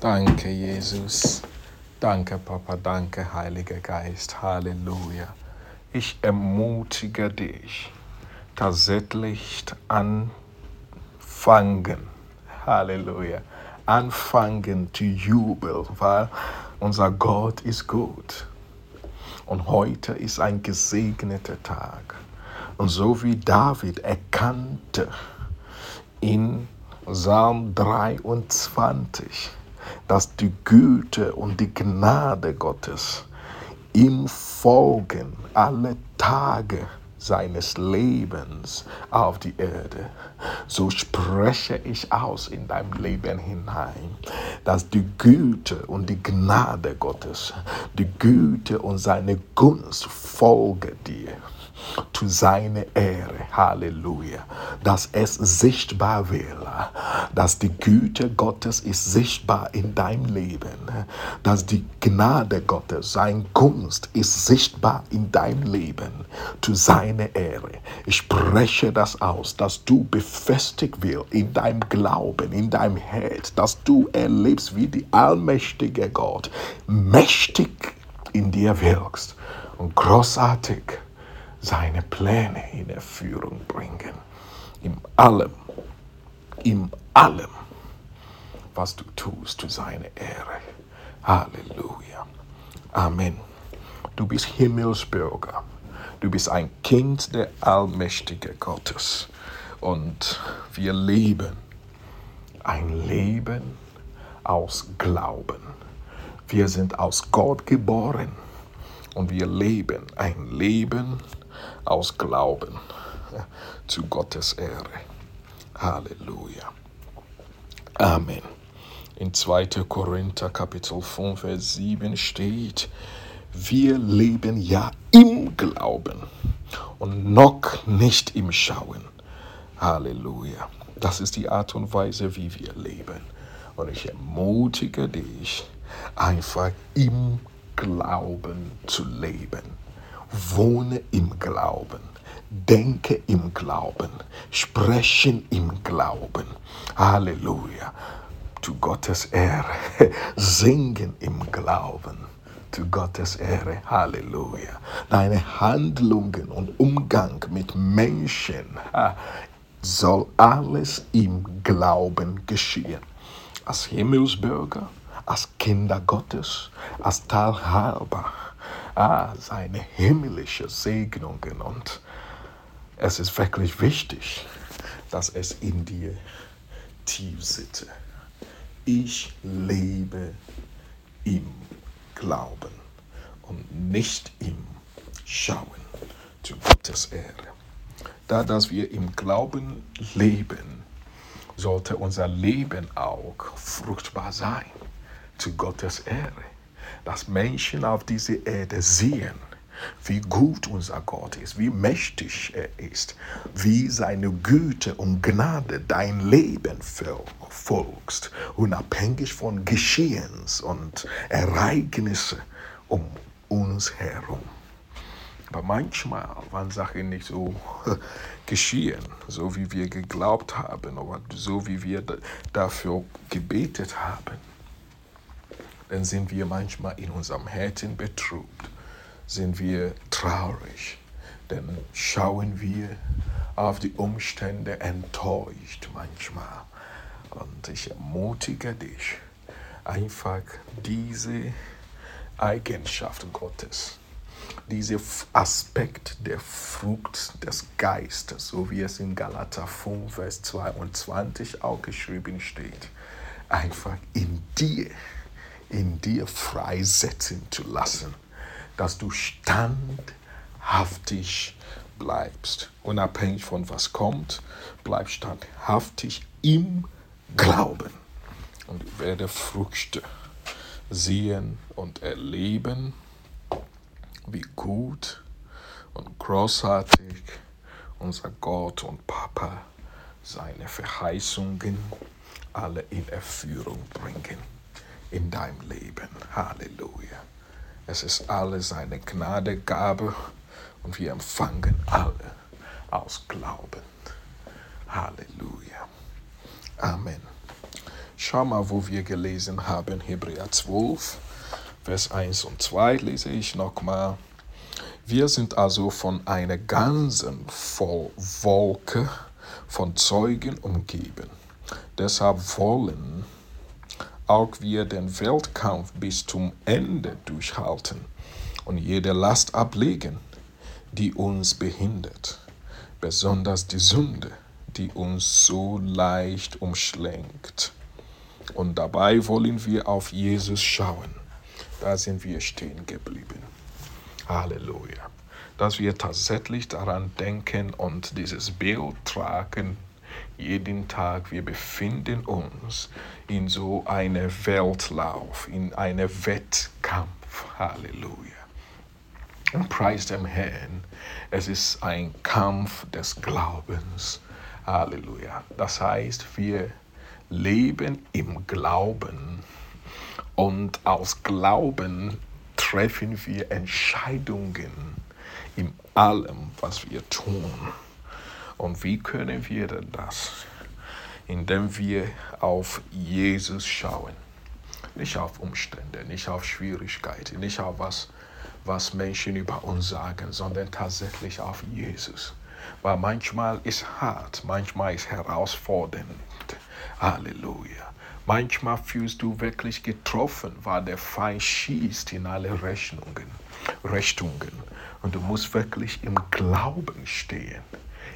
Danke, Jesus. Danke, Papa. Danke, Heiliger Geist. Halleluja. Ich ermutige dich, tatsächlich anfangen. Halleluja. Anfangen zu jubeln, weil unser Gott ist gut. Und heute ist ein gesegneter Tag. Und so wie David erkannte in Psalm 23, dass die Güte und die Gnade Gottes ihm folgen alle Tage seines Lebens auf die Erde. So spreche ich aus in dein Leben hinein, dass die Güte und die Gnade Gottes, die Güte und seine Gunst folge dir zu seiner Ehre. Halleluja. Dass es sichtbar wird, dass die Güte Gottes ist sichtbar in deinem Leben, dass die Gnade Gottes, sein Gunst ist sichtbar in deinem Leben zu seiner Ehre. Ich spreche das aus, dass du befestigt wirst in deinem Glauben, in deinem Herz, dass du erlebst, wie die allmächtige Gott mächtig in dir wirkst und großartig seine Pläne in Erführung bringen. In allem, in allem, was du tust, zu seiner Ehre. Halleluja. Amen. Du bist Himmelsbürger. Du bist ein Kind der allmächtigen Gottes. Und wir leben ein Leben aus Glauben. Wir sind aus Gott geboren und wir leben ein Leben aus Glauben zu Gottes Ehre. Halleluja. Amen. In 2. Korinther Kapitel 5, Vers 7 steht, wir leben ja im Glauben und noch nicht im Schauen. Halleluja. Das ist die Art und Weise, wie wir leben. Und ich ermutige dich, einfach im Glauben zu leben. Wohne im Glauben. Denke im Glauben. Sprechen im Glauben. Halleluja. Zu Gottes Ehre. Singen im Glauben. Zu Gottes Ehre. Halleluja. Deine Handlungen und Umgang mit Menschen soll alles im Glauben geschehen. Als Himmelsbürger, als Kinder Gottes, als Teilhaber ah, seine himmlische Segnungen. Und es ist wirklich wichtig, dass es in dir tief sitze. Ich lebe im Glauben und nicht im Schauen zu Gottes Ehre. Da, dass wir im Glauben leben, sollte unser Leben auch fruchtbar sein zu Gottes Ehre dass Menschen auf dieser Erde sehen, wie gut unser Gott ist, wie mächtig er ist, wie seine Güte und Gnade dein Leben folgst, unabhängig von Geschehens und Ereignissen um uns herum. Aber manchmal, wenn Sachen nicht so geschehen, so wie wir geglaubt haben oder so wie wir dafür gebetet haben, dann sind wir manchmal in unserem Herzen betrübt, sind wir traurig, dann schauen wir auf die Umstände enttäuscht manchmal. Und ich ermutige dich, einfach diese Eigenschaft Gottes, dieser Aspekt der Frucht des Geistes, so wie es in Galater 5, Vers 22 auch geschrieben steht, einfach in dir in dir freisetzen zu lassen, dass du standhaftig bleibst. Unabhängig von was kommt, bleib standhaftig im Glauben und werde Früchte sehen und erleben, wie gut und großartig unser Gott und Papa seine Verheißungen alle in Erführung bringen in deinem Leben. Halleluja. Es ist alles seine Gnadegabe und wir empfangen alle aus Glauben. Halleluja. Amen. Schau mal, wo wir gelesen haben, Hebräer 12, Vers 1 und 2 lese ich nochmal. Wir sind also von einer ganzen Wolke von Zeugen umgeben. Deshalb wollen auch wir den Weltkampf bis zum Ende durchhalten und jede Last ablegen, die uns behindert, besonders die Sünde, die uns so leicht umschlägt. Und dabei wollen wir auf Jesus schauen. Da sind wir stehen geblieben. Halleluja. Dass wir tatsächlich daran denken und dieses Bild tragen, jeden Tag. Wir befinden uns in so einem Weltlauf, in einem Wettkampf. Halleluja. Und preis dem Herrn, es ist ein Kampf des Glaubens. Halleluja. Das heißt, wir leben im Glauben und aus Glauben treffen wir Entscheidungen in allem, was wir tun. Und wie können wir denn das? Indem wir auf Jesus schauen. Nicht auf Umstände, nicht auf Schwierigkeiten, nicht auf was, was Menschen über uns sagen, sondern tatsächlich auf Jesus. Weil manchmal ist hart, manchmal ist herausfordernd. Halleluja. Manchmal fühlst du wirklich getroffen, weil der Feind schießt in alle Rechnungen, Richtungen. Und du musst wirklich im Glauben stehen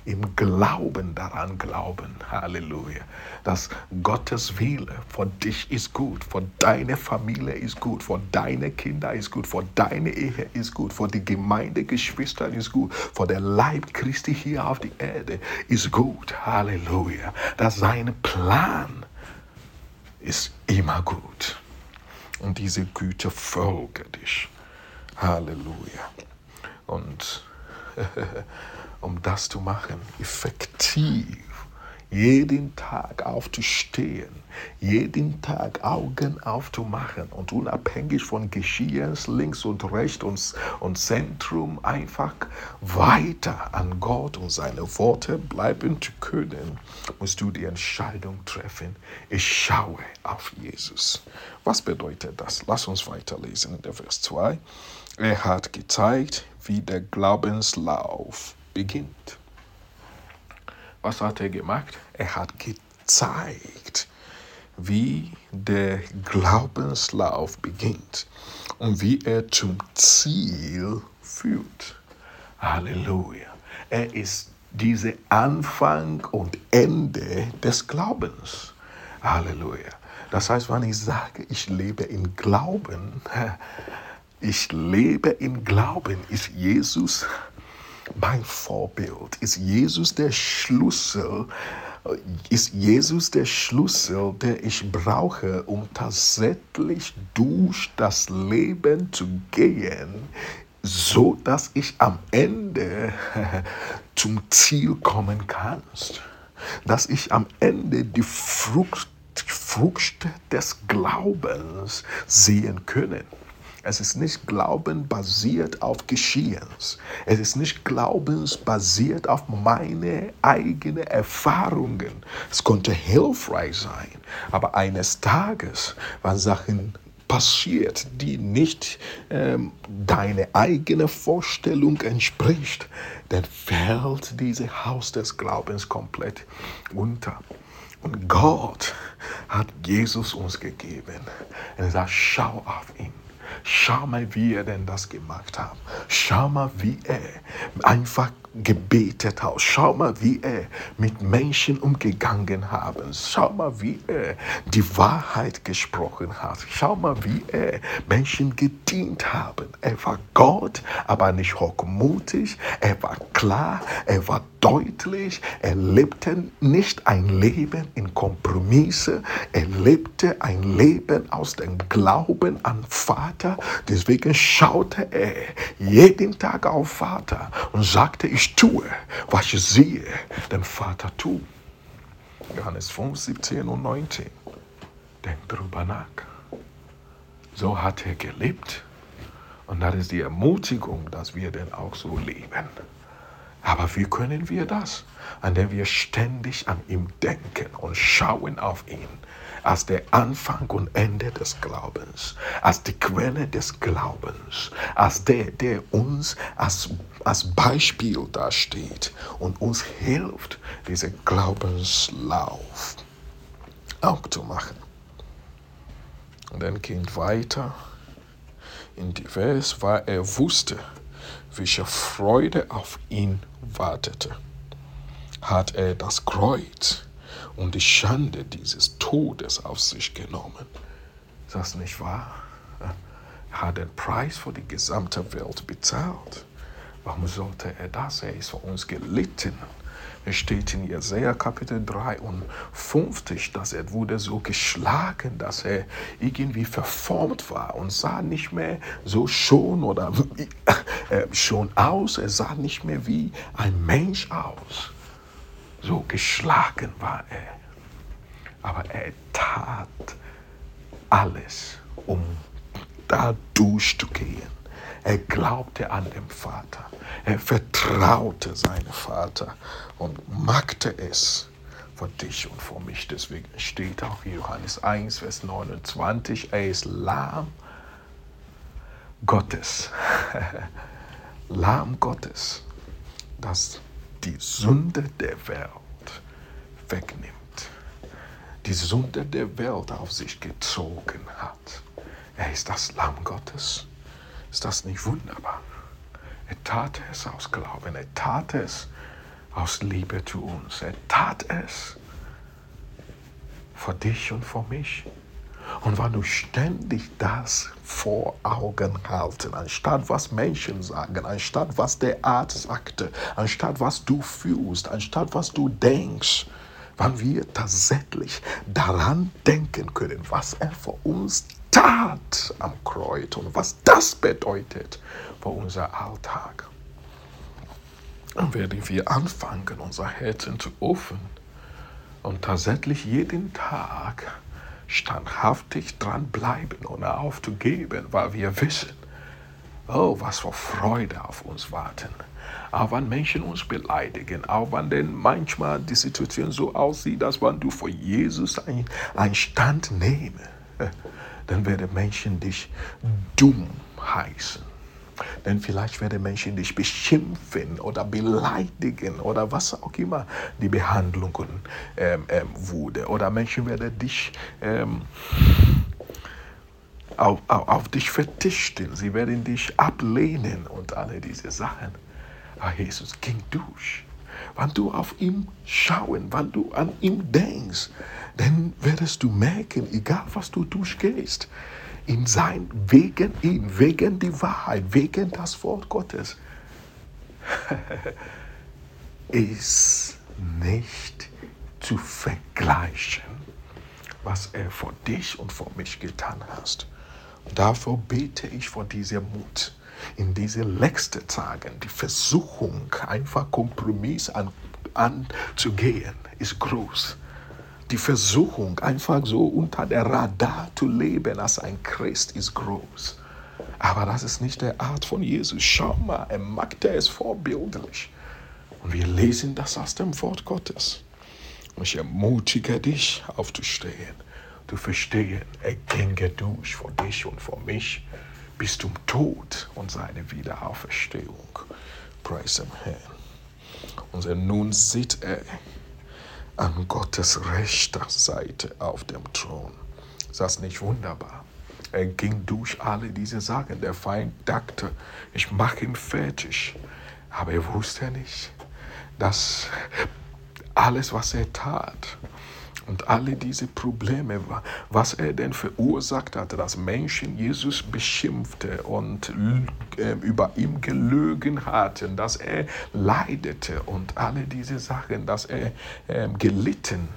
im Glauben daran glauben, Halleluja, dass Gottes Wille für dich ist gut, für deine Familie ist gut, für deine Kinder ist gut, für deine Ehe ist gut, für die Gemeindegeschwister ist gut, für der Leib Christi hier auf der Erde ist gut, Halleluja, dass sein Plan ist immer gut. Und diese Güte folge dich. Halleluja. Und um das zu machen, effektiv jeden Tag aufzustehen, jeden Tag Augen aufzumachen und unabhängig von Geschehens links und rechts und, und Zentrum einfach weiter an Gott und seine Worte bleiben zu können, musst du die Entscheidung treffen, ich schaue auf Jesus. Was bedeutet das? Lass uns weiterlesen in der Vers 2. Er hat gezeigt, wie der Glaubenslauf beginnt. Was hat er gemacht? Er hat gezeigt, wie der Glaubenslauf beginnt und wie er zum Ziel führt. Halleluja. Er ist dieser Anfang und Ende des Glaubens. Halleluja. Das heißt, wenn ich sage, ich lebe im Glauben, ich lebe im Glauben, ist Jesus mein Vorbild? Ist Jesus der Schlüssel? Ist Jesus der Schlüssel, der ich brauche, um tatsächlich durch das Leben zu gehen, so dass ich am Ende zum Ziel kommen kann? Dass ich am Ende die Frucht, Frucht des Glaubens sehen können. Es ist nicht Glauben basiert auf Geschehens. Es ist nicht glaubensbasiert auf meine eigenen Erfahrungen. Es konnte hilfreich sein, aber eines Tages, wenn Sachen passiert, die nicht ähm, deine eigene Vorstellung entspricht, dann fällt dieses Haus des Glaubens komplett unter. Und Gott hat Jesus uns gegeben. Er sagt, schau auf ihn. Schau mal, wie er denn das gemacht hat. Schau mal, wie er einfach gebetet hat. Schau mal, wie er mit Menschen umgegangen hat. Schau mal, wie er die Wahrheit gesprochen hat. Schau mal, wie er Menschen gedient hat. Er war Gott, aber nicht hochmutig. Er war klar, er war deutlich. Er lebte nicht ein Leben in Kompromisse. Er lebte ein Leben aus dem Glauben an Vater. Deswegen schaute er jeden Tag auf Vater und sagte, ich tue, was ich sehe, den Vater tun. Johannes 5, 17 und 19. Denk darüber nach. So hat er gelebt. Und das ist die Ermutigung, dass wir denn auch so leben. Aber wie können wir das? Indem wir ständig an ihm denken und schauen auf ihn als der Anfang und Ende des Glaubens, als die Quelle des Glaubens, als der, der uns als, als Beispiel dasteht und uns hilft, diesen Glaubenslauf auch zu machen. Und dann geht weiter in die Vers, weil er wusste, welche Freude auf ihn wartete. Hat er das Kreuz und die Schande dieses Todes auf sich genommen. Ist das nicht wahr? Er hat den Preis für die gesamte Welt bezahlt. Warum sollte er das? Er ist für uns gelitten. Es steht in Jesaja Kapitel 53, dass er wurde so geschlagen, dass er irgendwie verformt war und sah nicht mehr so schon oder äh, schon aus. Er sah nicht mehr wie ein Mensch aus. So geschlagen war er. Aber er tat alles, um da durchzugehen. Er glaubte an den Vater. Er vertraute seinem Vater und machte es für dich und für mich. Deswegen steht auch Johannes 1, Vers 29, er ist Lamm Gottes. Lamm Gottes, das die Sünde der Welt wegnimmt. Die Sünde der Welt auf sich gezogen hat. Er ist das Lamm Gottes. Ist das nicht wunderbar? Er tat es aus Glauben, er tat es aus Liebe zu uns, er tat es für dich und für mich. Und wenn du ständig das vor Augen halten, anstatt was Menschen sagen, anstatt was der Arzt sagte, anstatt was du fühlst, anstatt was du denkst, wenn wir tatsächlich daran denken können, was er für uns tat am Kreuz und was das bedeutet für unser Alltag, dann werden wir anfangen, unser Herzen zu öffnen und tatsächlich jeden Tag standhaftig dranbleiben, ohne aufzugeben, weil wir wissen, oh, was für Freude auf uns warten. Auch wenn Menschen uns beleidigen, auch wenn denn manchmal die Situation so aussieht, dass wenn du vor Jesus einen Stand nehmen, dann werden Menschen dich dumm heißen. Denn vielleicht werden Menschen dich beschimpfen oder beleidigen oder was auch immer die Behandlung ähm, ähm, wurde. Oder Menschen werden dich ähm, auf, auf, auf dich vertichten. Sie werden dich ablehnen und alle diese Sachen. Aber Jesus ging durch. Wenn du auf ihn schauen, wenn du an ihn denkst, dann wirst du merken, egal was du durchgehst, in sein, wegen ihm, wegen die Wahrheit, wegen das Wort Gottes, ist nicht zu vergleichen, was er vor dich und vor mich getan hat. Und dafür bete ich vor dieser Mut, in diese letzten Tagen, die Versuchung, einfach Kompromiss an, anzugehen, ist groß die Versuchung, einfach so unter der Radar zu leben als ein Christ, ist groß. Aber das ist nicht der Art von Jesus. Schau mal, er machte es vorbildlich. Und wir lesen das aus dem Wort Gottes. Und ich ermutige dich, aufzustehen, zu verstehen, er ginge durch für dich und für mich bis zum Tod und seine Wiederauferstehung. Preis dem Herrn. Und nun sieht er, an Gottes rechter Seite auf dem Thron. Ist das nicht wunderbar? Er ging durch alle diese Sachen. Der Feind dachte, ich mache ihn fertig. Aber er wusste nicht, dass alles, was er tat, und alle diese Probleme, was er denn verursacht hatte, dass Menschen Jesus beschimpfte und äh, über ihm gelögen hatten, dass er leidete und alle diese Sachen, dass er äh, gelitten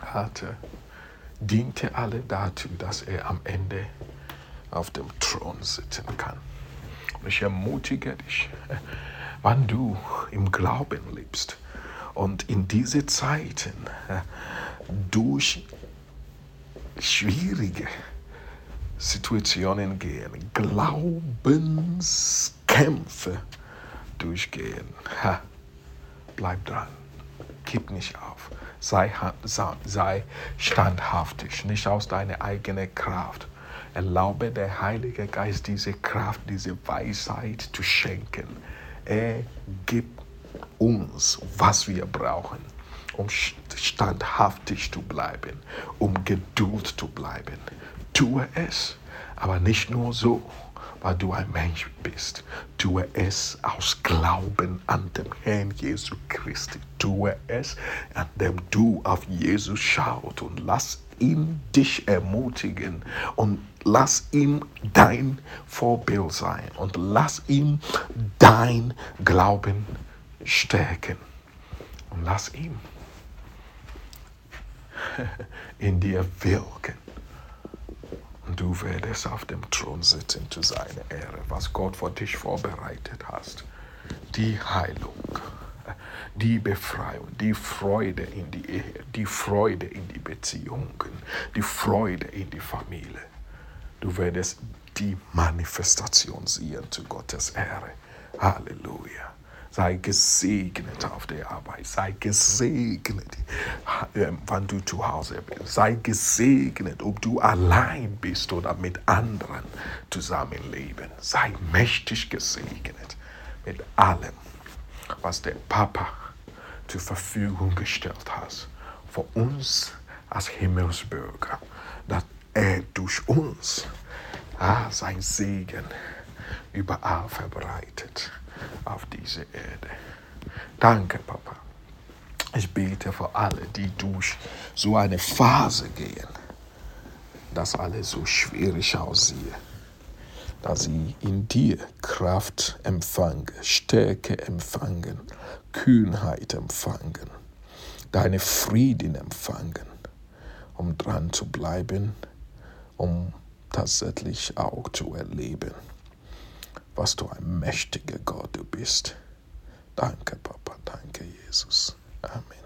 hatte, diente alle dazu, dass er am Ende auf dem Thron sitzen kann. Und ich ermutige dich, wann du im Glauben lebst, und in diese Zeiten durch schwierige Situationen gehen, Glaubenskämpfe durchgehen. Bleib dran. gib nicht auf. Sei, sei standhaftig, nicht aus deiner eigenen Kraft. Erlaube der Heilige Geist diese Kraft, diese Weisheit zu schenken. Er gibt uns, was wir brauchen, um standhaftig zu bleiben, um Geduld zu bleiben. Tue es, aber nicht nur so, weil du ein Mensch bist. Tue es aus Glauben an dem Herrn Jesus Christi. Tue es, an dem du auf Jesus schaut und lass ihn dich ermutigen und lass ihm dein Vorbild sein und lass ihm dein Glauben stärken und lass ihm in dir wirken. Und du werdest auf dem Thron sitzen zu seiner Ehre, was Gott für dich vorbereitet hast. Die Heilung, die Befreiung, die Freude in die Ehe, die Freude in die Beziehungen, die Freude in die Familie. Du werdest die Manifestation sehen zu Gottes Ehre. Halleluja. Sei gesegnet auf der Arbeit. Sei gesegnet, ähm, wenn du zu Hause bist. Sei gesegnet, ob du allein bist oder mit anderen zusammenleben. Sei mächtig gesegnet mit allem, was der Papa zur Verfügung gestellt hat. Für uns als Himmelsbürger, dass er durch uns ah, sein Segen überall verbreitet auf diese Erde. Danke, Papa. Ich bete für alle, die durch so eine Phase gehen, dass alles so schwierig aussieht, dass sie in dir Kraft empfangen, Stärke empfangen, Kühnheit empfangen, deine Frieden empfangen, um dran zu bleiben, um tatsächlich auch zu erleben was du ein mächtiger Gott du bist. Danke, Papa, danke, Jesus. Amen.